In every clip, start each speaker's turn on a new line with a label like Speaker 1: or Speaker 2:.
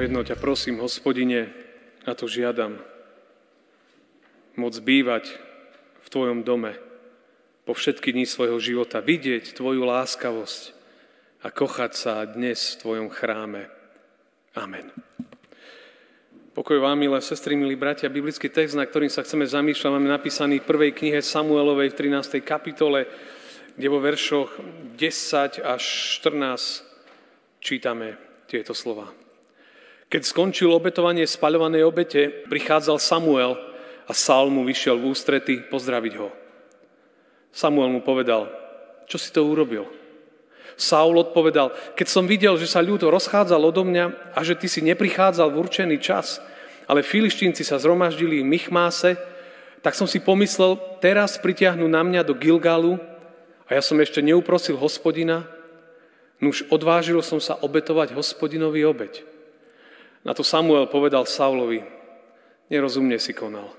Speaker 1: Jedno ťa prosím, hospodine, a to žiadam, môcť bývať v Tvojom dome po všetky dní svojho života, vidieť Tvoju láskavosť a kochať sa dnes v Tvojom chráme. Amen. Pokoj vám, milé sestry, milí bratia. Biblický text, na ktorým sa chceme zamýšľať, máme napísaný v prvej knihe Samuelovej v 13. kapitole, kde vo veršoch 10 až 14 čítame tieto slova. Keď skončil obetovanie spaľovanej obete, prichádzal Samuel a Saul mu vyšiel v ústrety pozdraviť ho. Samuel mu povedal, čo si to urobil? Saul odpovedal, keď som videl, že sa ľud rozchádzal odo mňa a že ty si neprichádzal v určený čas, ale filištínci sa zhromaždili v Michmáse, tak som si pomyslel, teraz pritiahnu na mňa do Gilgalu a ja som ešte neuprosil hospodina, nuž odvážil som sa obetovať hospodinovi obeť. Na to Samuel povedal Saulovi, nerozumne si konal,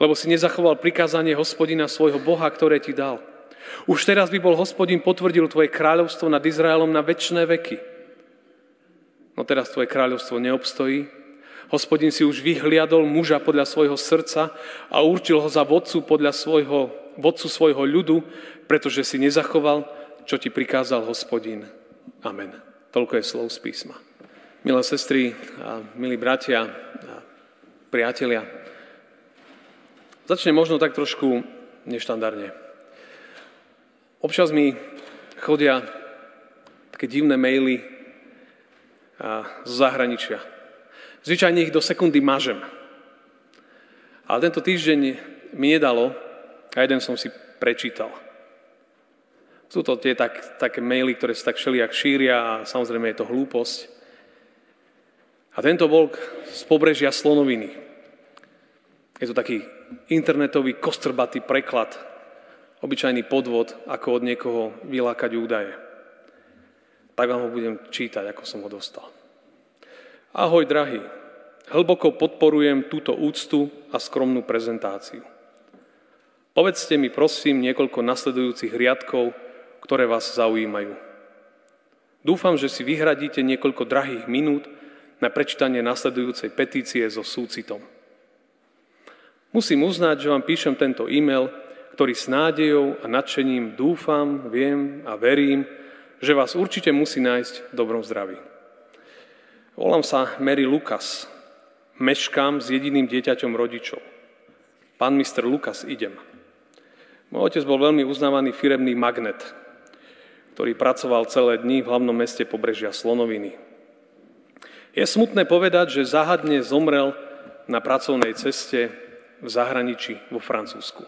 Speaker 1: lebo si nezachoval prikázanie hospodina svojho Boha, ktoré ti dal. Už teraz by bol hospodin potvrdil tvoje kráľovstvo nad Izraelom na väčšie veky. No teraz tvoje kráľovstvo neobstojí. Hospodin si už vyhliadol muža podľa svojho srdca a určil ho za vodcu podľa svojho, vodcu svojho ľudu, pretože si nezachoval, čo ti prikázal hospodin. Amen. Toľko je slov z písma. Milé sestry, milí bratia, priatelia, začne možno tak trošku neštandardne. Občas mi chodia také divné maily z zahraničia. Zvyčajne ich do sekundy mažem. Ale tento týždeň mi nedalo a jeden som si prečítal. Sú to tie tak, také maily, ktoré sa tak všelijak šíria a samozrejme je to hlúposť. A tento bol z pobrežia Slonoviny. Je to taký internetový kostrbatý preklad, obyčajný podvod, ako od niekoho vylákať údaje. Tak vám ho budem čítať, ako som ho dostal. Ahoj, drahý. Hlboko podporujem túto úctu a skromnú prezentáciu. Povedzte mi prosím niekoľko nasledujúcich riadkov, ktoré vás zaujímajú. Dúfam, že si vyhradíte niekoľko drahých minút na prečítanie nasledujúcej petície so súcitom. Musím uznať, že vám píšem tento e-mail, ktorý s nádejou a nadšením dúfam, viem a verím, že vás určite musí nájsť v dobrom zdraví. Volám sa Mary Lukas. Meškám s jediným dieťaťom rodičov. Pán mister Lukas, idem. Môj otec bol veľmi uznávaný firemný magnet, ktorý pracoval celé dni v hlavnom meste pobrežia Slonoviny. Je smutné povedať, že záhadne zomrel na pracovnej ceste v zahraničí vo Francúzsku.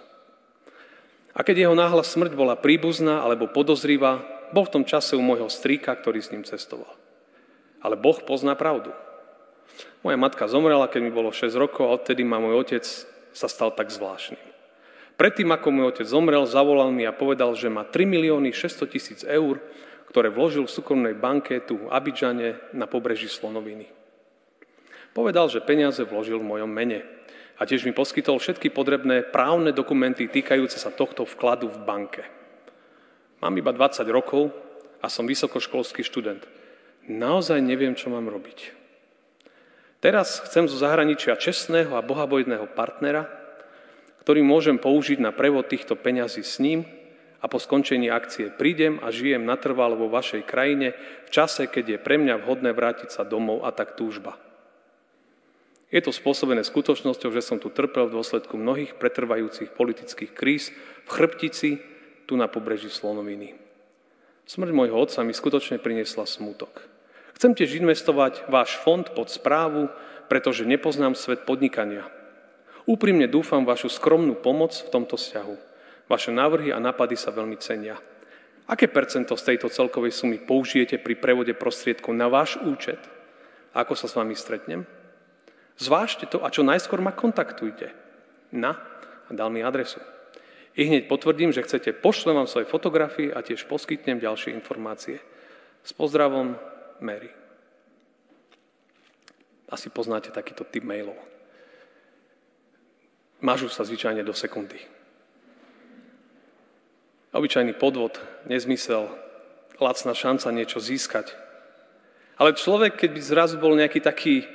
Speaker 1: A keď jeho náhla smrť bola príbuzná alebo podozrivá, bol v tom čase u môjho strýka, ktorý s ním cestoval. Ale Boh pozná pravdu. Moja matka zomrela, keď mi bolo 6 rokov a odtedy ma môj otec sa stal tak zvláštnym. Predtým, ako môj otec zomrel, zavolal mi a povedal, že má 3 milióny 600 tisíc eur ktoré vložil v súkromnej banke tu v Abidžane na pobreží Slonoviny. Povedal, že peniaze vložil v mojom mene a tiež mi poskytol všetky potrebné právne dokumenty týkajúce sa tohto vkladu v banke. Mám iba 20 rokov a som vysokoškolský študent. Naozaj neviem, čo mám robiť. Teraz chcem zo zahraničia čestného a bohabojného partnera, ktorý môžem použiť na prevod týchto peňazí s ním a po skončení akcie prídem a žijem natrvalo vo vašej krajine v čase, keď je pre mňa vhodné vrátiť sa domov a tak túžba. Je to spôsobené skutočnosťou, že som tu trpel v dôsledku mnohých pretrvajúcich politických kríz v chrbtici tu na pobreží Slonoviny. Smrť môjho otca mi skutočne priniesla smútok. Chcem tiež investovať váš fond pod správu, pretože nepoznám svet podnikania. Úprimne dúfam vašu skromnú pomoc v tomto vzťahu. Vaše návrhy a nápady sa veľmi cenia. Aké percento z tejto celkovej sumy použijete pri prevode prostriedkov na váš účet ako sa s vami stretnem. Zvážte to a čo najskôr ma kontaktujte. Na, a dal mi adresu. I hneď potvrdím, že chcete, pošlem vám svoje fotografie a tiež poskytnem ďalšie informácie. S pozdravom, Mary. Asi poznáte takýto typ mailov. Mažú sa zvyčajne do sekundy. Obyčajný podvod, nezmysel, lacná šanca niečo získať. Ale človek, keď by zrazu bol nejaký taký,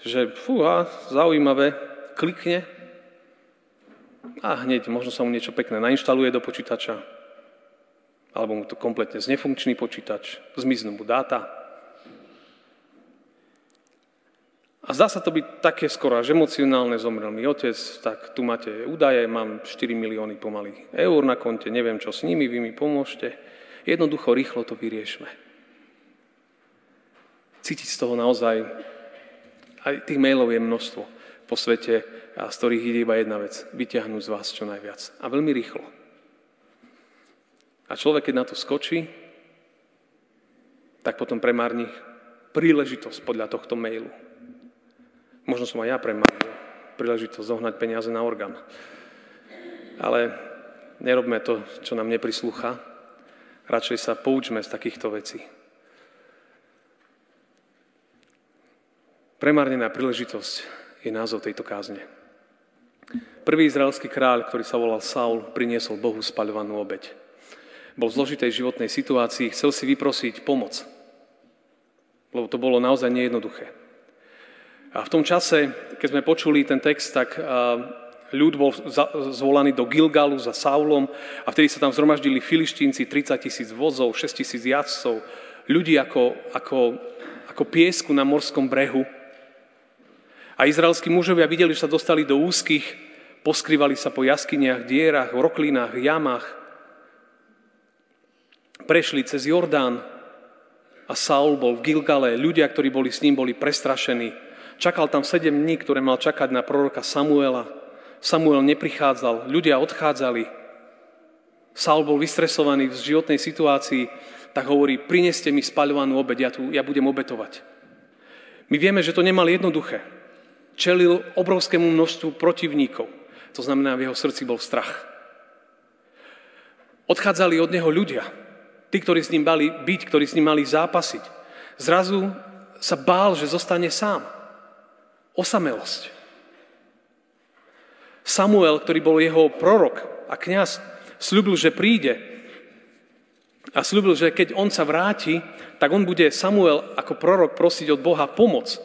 Speaker 1: že fúha, zaujímavé, klikne a hneď možno sa mu niečo pekné nainštaluje do počítača, alebo mu to kompletne znefunkčný počítač, zmiznú mu dáta. A zdá sa to byť také skoro až emocionálne, zomrel mi otec, tak tu máte údaje, mám 4 milióny pomaly eur na konte, neviem čo s nimi, vy mi pomôžte. Jednoducho, rýchlo to vyriešme. Cítiť z toho naozaj, aj tých mailov je množstvo po svete, a z ktorých ide iba jedna vec, vyťahnuť z vás čo najviac. A veľmi rýchlo. A človek, keď na to skočí, tak potom premárni príležitosť podľa tohto mailu. Možno som aj ja premárnil príležitosť zohnať peniaze na orgán. Ale nerobme to, čo nám neprislúcha. Radšej sa poučme z takýchto vecí. Premárnená príležitosť je názov tejto kázne. Prvý izraelský kráľ, ktorý sa volal Saul, priniesol Bohu spaľovanú obeď. Bol v zložitej životnej situácii, chcel si vyprosiť pomoc. Lebo to bolo naozaj nejednoduché. A v tom čase, keď sme počuli ten text, tak ľud bol zvolaný do Gilgalu za Saulom a vtedy sa tam zhromaždili filištínci, 30 tisíc vozov, 6 tisíc jazdcov, ľudí ako, ako, ako piesku na morskom brehu. A izraelskí mužovia videli, že sa dostali do úzkých, poskrývali sa po jaskyniach, dierach, roklinách, jamách. Prešli cez Jordán a Saul bol v Gilgale. Ľudia, ktorí boli s ním, boli prestrašení Čakal tam sedem dní, ktoré mal čakať na proroka Samuela. Samuel neprichádzal, ľudia odchádzali. Saul bol vystresovaný v životnej situácii, tak hovorí, prineste mi spaľovanú obed, ja, tu, ja budem obetovať. My vieme, že to nemal jednoduché. Čelil obrovskému množstvu protivníkov. To znamená, v jeho srdci bol strach. Odchádzali od neho ľudia. Tí, ktorí s ním mali byť, ktorí s ním mali zápasiť. Zrazu sa bál, že zostane sám. Osamelosť. Samuel, ktorý bol jeho prorok a kňaz, slúbil, že príde a slúbil, že keď on sa vráti, tak on bude Samuel ako prorok prosiť od Boha pomoc.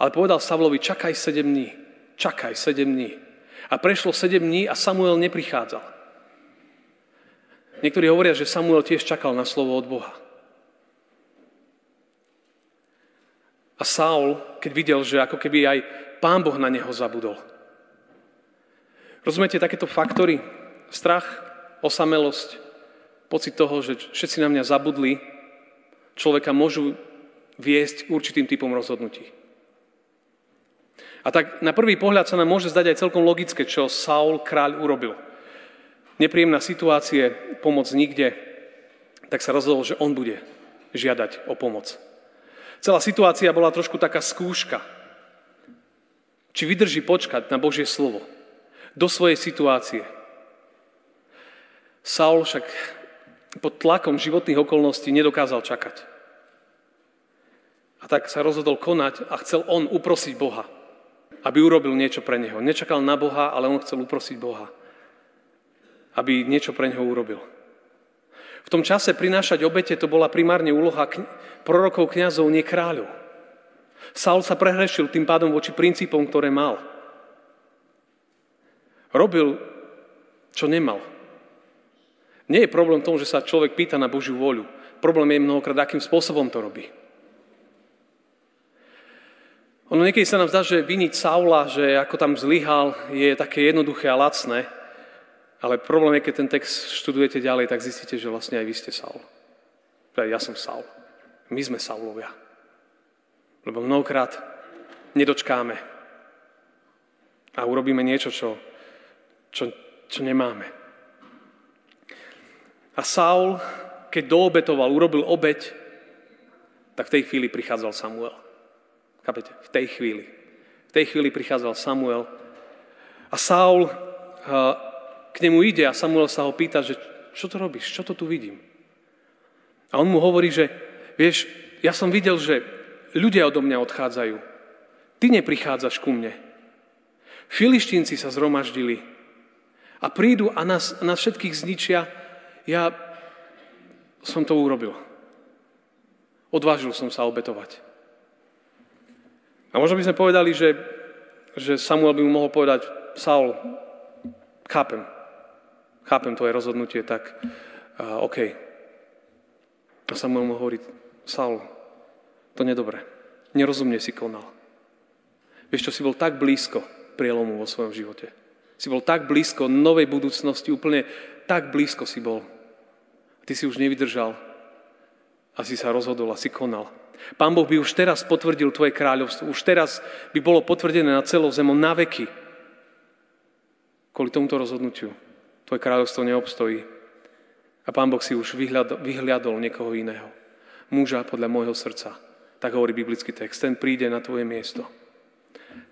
Speaker 1: Ale povedal Savlovi, čakaj 7 dní, čakaj 7 dní. A prešlo 7 dní a Samuel neprichádzal. Niektorí hovoria, že Samuel tiež čakal na slovo od Boha. A Saul, keď videl, že ako keby aj Pán Boh na neho zabudol. Rozumiete takéto faktory? Strach, osamelosť, pocit toho, že všetci na mňa zabudli, človeka môžu viesť určitým typom rozhodnutí. A tak na prvý pohľad sa nám môže zdať aj celkom logické, čo Saul kráľ urobil. Nepríjemná situácie, pomoc nikde, tak sa rozhodol, že on bude žiadať o pomoc. Celá situácia bola trošku taká skúška. Či vydrží počkať na Božie slovo do svojej situácie. Saul však pod tlakom životných okolností nedokázal čakať. A tak sa rozhodol konať a chcel on uprosiť Boha, aby urobil niečo pre neho. Nečakal na Boha, ale on chcel uprosiť Boha, aby niečo pre neho urobil. V tom čase prinášať obete to bola primárne úloha prorokov, kňazov, nie kráľov. Saul sa prehrešil tým pádom voči princípom, ktoré mal. Robil, čo nemal. Nie je problém tom, že sa človek pýta na Božiu voľu. Problém je mnohokrát, akým spôsobom to robí. Ono niekedy sa nám zdá, že viniť Saula, že ako tam zlyhal, je také jednoduché a lacné. Ale problém je, keď ten text študujete ďalej, tak zistíte, že vlastne aj vy ste Saul. Ja som Saul. My sme Saulovia. Lebo mnohokrát nedočkáme a urobíme niečo, čo, čo, čo nemáme. A Saul, keď doobetoval, urobil obeď, tak v tej chvíli prichádzal Samuel. Chápete? V tej chvíli. V tej chvíli prichádzal Samuel a Saul k nemu ide a Samuel sa ho pýta, že čo to robíš, čo to tu vidím? A on mu hovorí, že vieš, ja som videl, že ľudia odo mňa odchádzajú. Ty neprichádzaš ku mne. Filištínci sa zhromaždili a prídu a nás, nás všetkých zničia. Ja som to urobil. Odvážil som sa obetovať. A možno by sme povedali, že, že Samuel by mu mohol povedať, Saul, chápem, chápem tvoje rozhodnutie, tak uh, OK. A Samuel mu hovorí, Saul, to nedobre. Nerozumne si konal. Vieš čo, si bol tak blízko prielomu vo svojom živote. Si bol tak blízko novej budúcnosti, úplne tak blízko si bol. Ty si už nevydržal a si sa rozhodol a si konal. Pán Boh by už teraz potvrdil tvoje kráľovstvo. Už teraz by bolo potvrdené na celou zemo na veky. Kvôli tomuto rozhodnutiu tvoje kráľovstvo neobstojí. A Pán Boh si už vyhľadol niekoho iného. Muža podľa môjho srdca. Tak hovorí biblický text. Ten príde na tvoje miesto.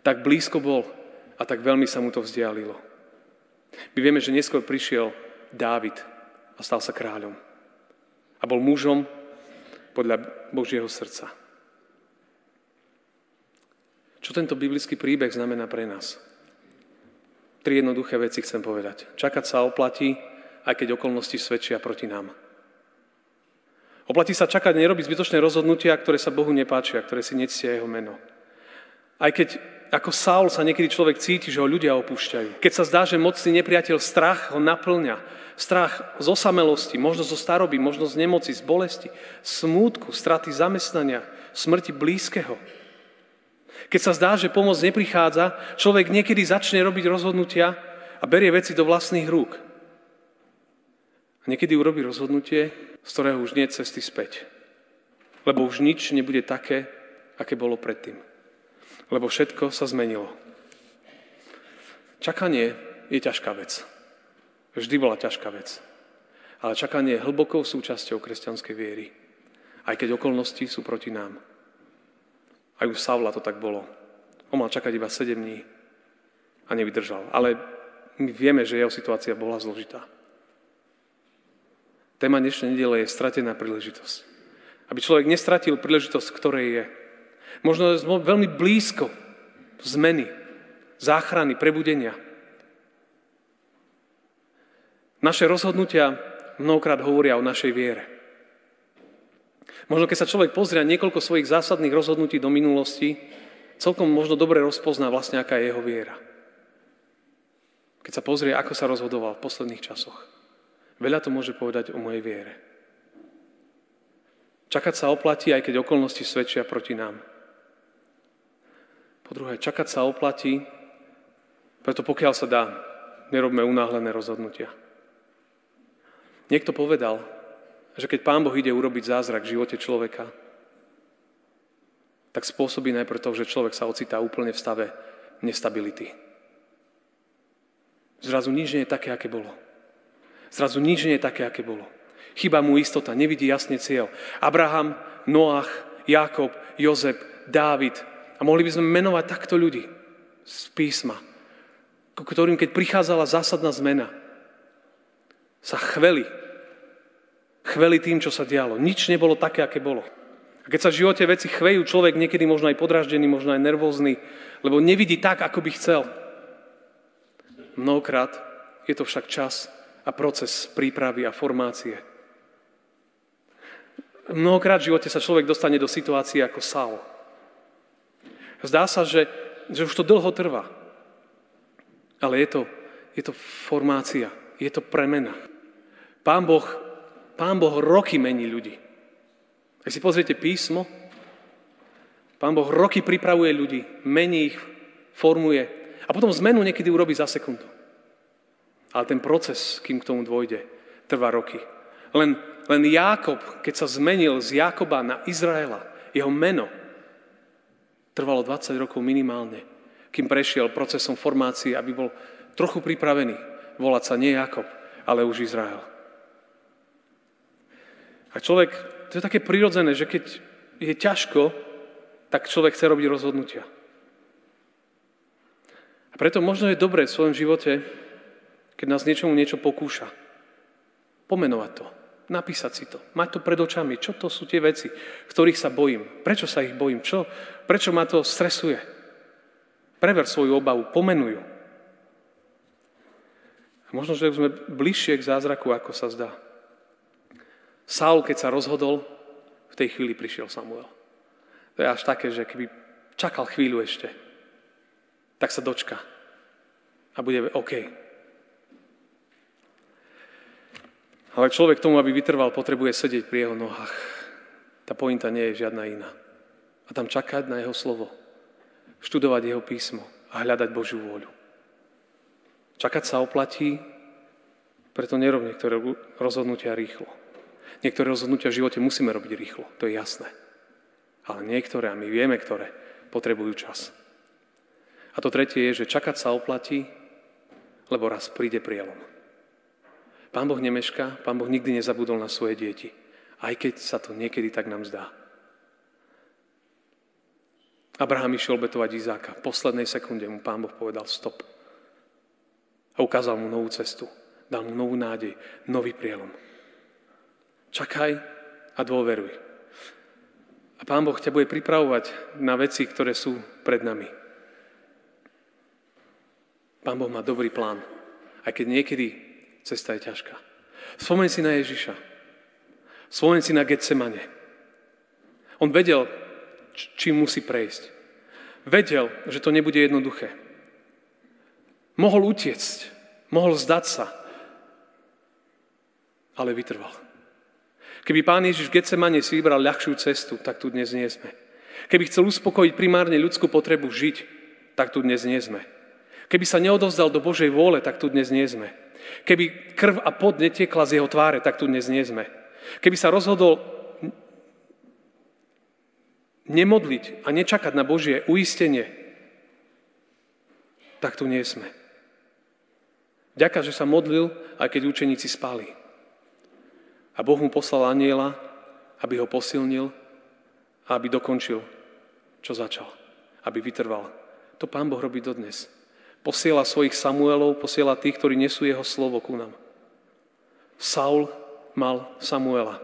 Speaker 1: Tak blízko bol a tak veľmi sa mu to vzdialilo. My vieme, že neskôr prišiel Dávid a stal sa kráľom. A bol mužom podľa Božieho srdca. Čo tento biblický príbeh znamená pre nás? Tri jednoduché veci chcem povedať. Čakať sa oplatí, aj keď okolnosti svedčia proti nám. Oplatí sa čakať, nerobiť zbytočné rozhodnutia, ktoré sa Bohu nepáčia, ktoré si nectia jeho meno. Aj keď ako Saul sa niekedy človek cíti, že ho ľudia opúšťajú. Keď sa zdá, že mocný nepriateľ strach ho naplňa. Strach z osamelosti, možno zo staroby, možno z nemoci, z bolesti, smútku, straty zamestnania, smrti blízkeho. Keď sa zdá, že pomoc neprichádza, človek niekedy začne robiť rozhodnutia a berie veci do vlastných rúk. A niekedy urobí rozhodnutie, z ktorého už nie je cesty späť. Lebo už nič nebude také, aké bolo predtým lebo všetko sa zmenilo. Čakanie je ťažká vec. Vždy bola ťažká vec. Ale čakanie je hlbokou súčasťou kresťanskej viery. Aj keď okolnosti sú proti nám. Aj u Savla to tak bolo. On mal čakať iba 7 dní a nevydržal. Ale my vieme, že jeho situácia bola zložitá. Téma dnešnej nedele je stratená príležitosť. Aby človek nestratil príležitosť, ktorej je. Možno veľmi blízko zmeny, záchrany, prebudenia. Naše rozhodnutia mnohokrát hovoria o našej viere. Možno keď sa človek pozrie na niekoľko svojich zásadných rozhodnutí do minulosti, celkom možno dobre rozpozná vlastne, aká je jeho viera. Keď sa pozrie, ako sa rozhodoval v posledných časoch. Veľa to môže povedať o mojej viere. Čakať sa oplatí, aj keď okolnosti svedčia proti nám. Po druhé, čakať sa oplatí, preto pokiaľ sa dá, nerobme unáhlené rozhodnutia. Niekto povedal, že keď Pán Boh ide urobiť zázrak v živote človeka, tak spôsobí najprv to, že človek sa ocitá úplne v stave nestability. Zrazu nič nie je také, aké bolo. Zrazu nič nie je také, aké bolo. Chyba mu istota, nevidí jasne cieľ. Abraham, Noach, Jakob, Jozef, Dávid, a mohli by sme menovať takto ľudí z písma, ku ktorým, keď prichádzala zásadná zmena, sa chveli. Chveli tým, čo sa dialo. Nič nebolo také, aké bolo. A keď sa v živote veci chvejú, človek niekedy možno aj podraždený, možno aj nervózny, lebo nevidí tak, ako by chcel. Mnohokrát je to však čas a proces prípravy a formácie. Mnohokrát v živote sa človek dostane do situácie ako Saul. Zdá sa, že, že už to dlho trvá. Ale je to, je to formácia, je to premena. Pán boh, Pán boh roky mení ľudí. Ak si pozriete písmo, Pán Boh roky pripravuje ľudí, mení ich, formuje a potom zmenu niekedy urobí za sekundu. Ale ten proces, kým k tomu dôjde, trvá roky. Len, len Jákob, keď sa zmenil z Jákoba na Izraela, jeho meno, Trvalo 20 rokov minimálne, kým prešiel procesom formácie, aby bol trochu pripravený volať sa nie Jakob, ale už Izrael. A človek, to je také prirodzené, že keď je ťažko, tak človek chce robiť rozhodnutia. A preto možno je dobré v svojom živote, keď nás niečomu niečo pokúša, pomenovať to, napísať si to, mať to pred očami, čo to sú tie veci, ktorých sa bojím, prečo sa ich bojím, čo, prečo ma to stresuje. Prever svoju obavu, pomenujú. A možno, že sme bližšie k zázraku, ako sa zdá. Saul, keď sa rozhodol, v tej chvíli prišiel Samuel. To je až také, že keby čakal chvíľu ešte, tak sa dočka. A bude OK. Ale človek tomu, aby vytrval, potrebuje sedieť pri jeho nohách. Tá pointa nie je žiadna iná. A tam čakať na jeho slovo. Študovať jeho písmo a hľadať Božiu vôľu. Čakať sa oplatí, preto nerob niektoré rozhodnutia rýchlo. Niektoré rozhodnutia v živote musíme robiť rýchlo, to je jasné. Ale niektoré, a my vieme, ktoré, potrebujú čas. A to tretie je, že čakať sa oplatí, lebo raz príde prielom. Pán Boh nemeška, Pán Boh nikdy nezabudol na svoje deti, aj keď sa to niekedy tak nám zdá. Abraham išiel betovať Izáka. V poslednej sekunde mu Pán Boh povedal stop. A ukázal mu novú cestu. Dal mu novú nádej, nový prielom. Čakaj a dôveruj. A Pán Boh ťa bude pripravovať na veci, ktoré sú pred nami. Pán Boh má dobrý plán, aj keď niekedy cesta je ťažká. Spomeň si na Ježiša. Spomeň si na Getsemane. On vedel, čím musí prejsť. Vedel, že to nebude jednoduché. Mohol utiecť, mohol zdať sa, ale vytrval. Keby pán Ježiš v Getsemane si vybral ľahšiu cestu, tak tu dnes nie sme. Keby chcel uspokojiť primárne ľudskú potrebu žiť, tak tu dnes nie sme. Keby sa neodovzdal do Božej vôle, tak tu dnes nie sme. Keby krv a pod netiekla z jeho tváre, tak tu dnes nie sme. Keby sa rozhodol nemodliť a nečakať na Božie uistenie, tak tu nie sme. Ďaká, že sa modlil, aj keď učeníci spali. A Boh mu poslal aniela, aby ho posilnil a aby dokončil, čo začal. Aby vytrval. To Pán Boh robí dodnes. Posiela svojich Samuelov, posiela tých, ktorí nesú jeho slovo ku nám. Saul mal Samuela.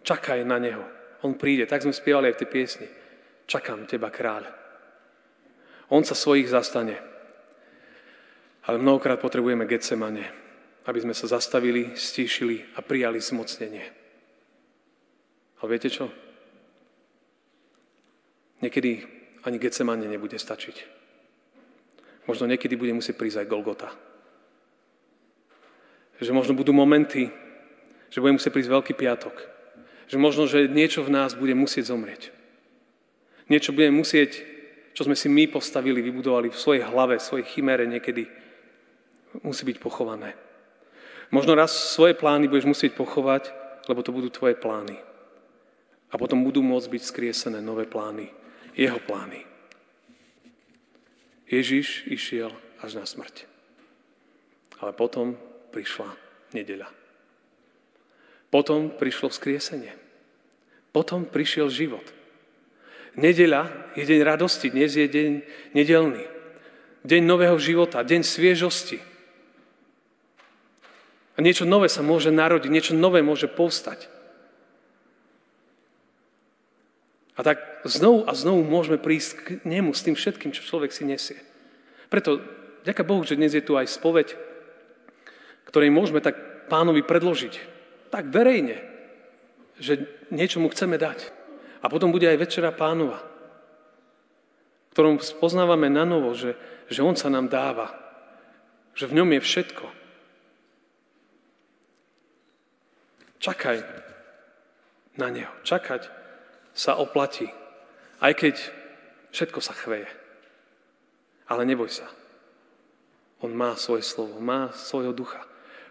Speaker 1: Čakaj na neho. On príde. Tak sme spievali aj v tej piesni. Čakám teba, kráľ. On sa svojich zastane. Ale mnohokrát potrebujeme Getsemane aby sme sa zastavili, stíšili a prijali zmocnenie. Ale viete čo? Niekedy ani Getsemane nebude stačiť. Možno niekedy bude musieť prísť aj Golgota. Že možno budú momenty, že bude musieť prísť Veľký piatok. Že možno, že niečo v nás bude musieť zomrieť. Niečo bude musieť, čo sme si my postavili, vybudovali v svojej hlave, v svojej chimére niekedy, musí byť pochované. Možno raz svoje plány budeš musieť pochovať, lebo to budú tvoje plány. A potom budú môcť byť skriesené nové plány. Jeho plány. Ježiš išiel až na smrť. Ale potom prišla nedeľa. Potom prišlo vzkriesenie. Potom prišiel život. Nedeľa je deň radosti, dnes je deň nedelný. Deň nového života, deň sviežosti. A niečo nové sa môže narodiť, niečo nové môže povstať. A tak znovu a znovu môžeme prísť k nemu s tým všetkým, čo človek si nesie. Preto, ďaká Bohu, že dnes je tu aj spoveď, ktorej môžeme tak pánovi predložiť. Tak verejne, že niečo mu chceme dať. A potom bude aj večera pánova, ktorom spoznávame na novo, že, že on sa nám dáva, že v ňom je všetko. Čakaj na Neho. Čakať sa oplatí. Aj keď všetko sa chveje. Ale neboj sa. On má svoje slovo, má svojho ducha,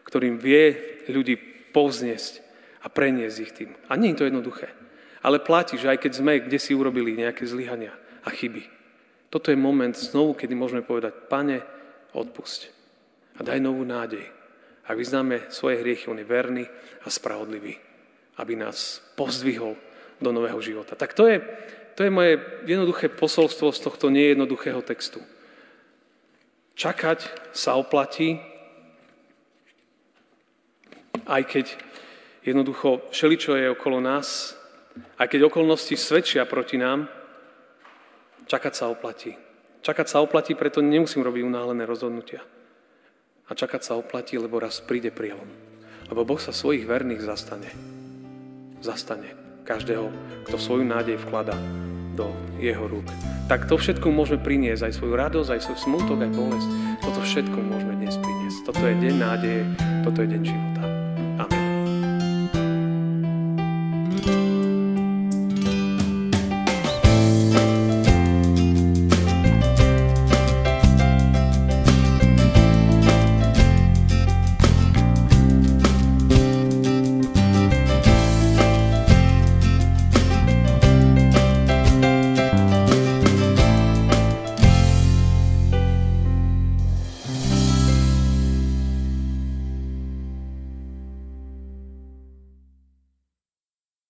Speaker 1: ktorým vie ľudí povzniesť a preniesť ich tým. A nie je to jednoduché. Ale platí, že aj keď sme kde si urobili nejaké zlyhania a chyby, toto je moment znovu, kedy môžeme povedať, pane, odpusť a daj novú nádej. Ak vyznáme svoje hriechy, on je verný a spravodlivý, aby nás pozdvihol do nového života. Tak to je, to je moje jednoduché posolstvo z tohto nejednoduchého textu. Čakať sa oplatí, aj keď jednoducho všeličo je okolo nás, aj keď okolnosti svedčia proti nám, čakať sa oplatí. Čakať sa oplatí, preto nemusím robiť unáhlené rozhodnutia. A čakať sa oplatí, lebo raz príde prielom. Lebo Boh sa svojich verných zastane. Zastane každého, kto svoju nádej vklada do jeho rúk. Tak to všetko môžeme priniesť, aj svoju radosť, aj svoj smutok, aj bolesť. Toto všetko môžeme dnes priniesť. Toto je deň nádeje, toto je deň života.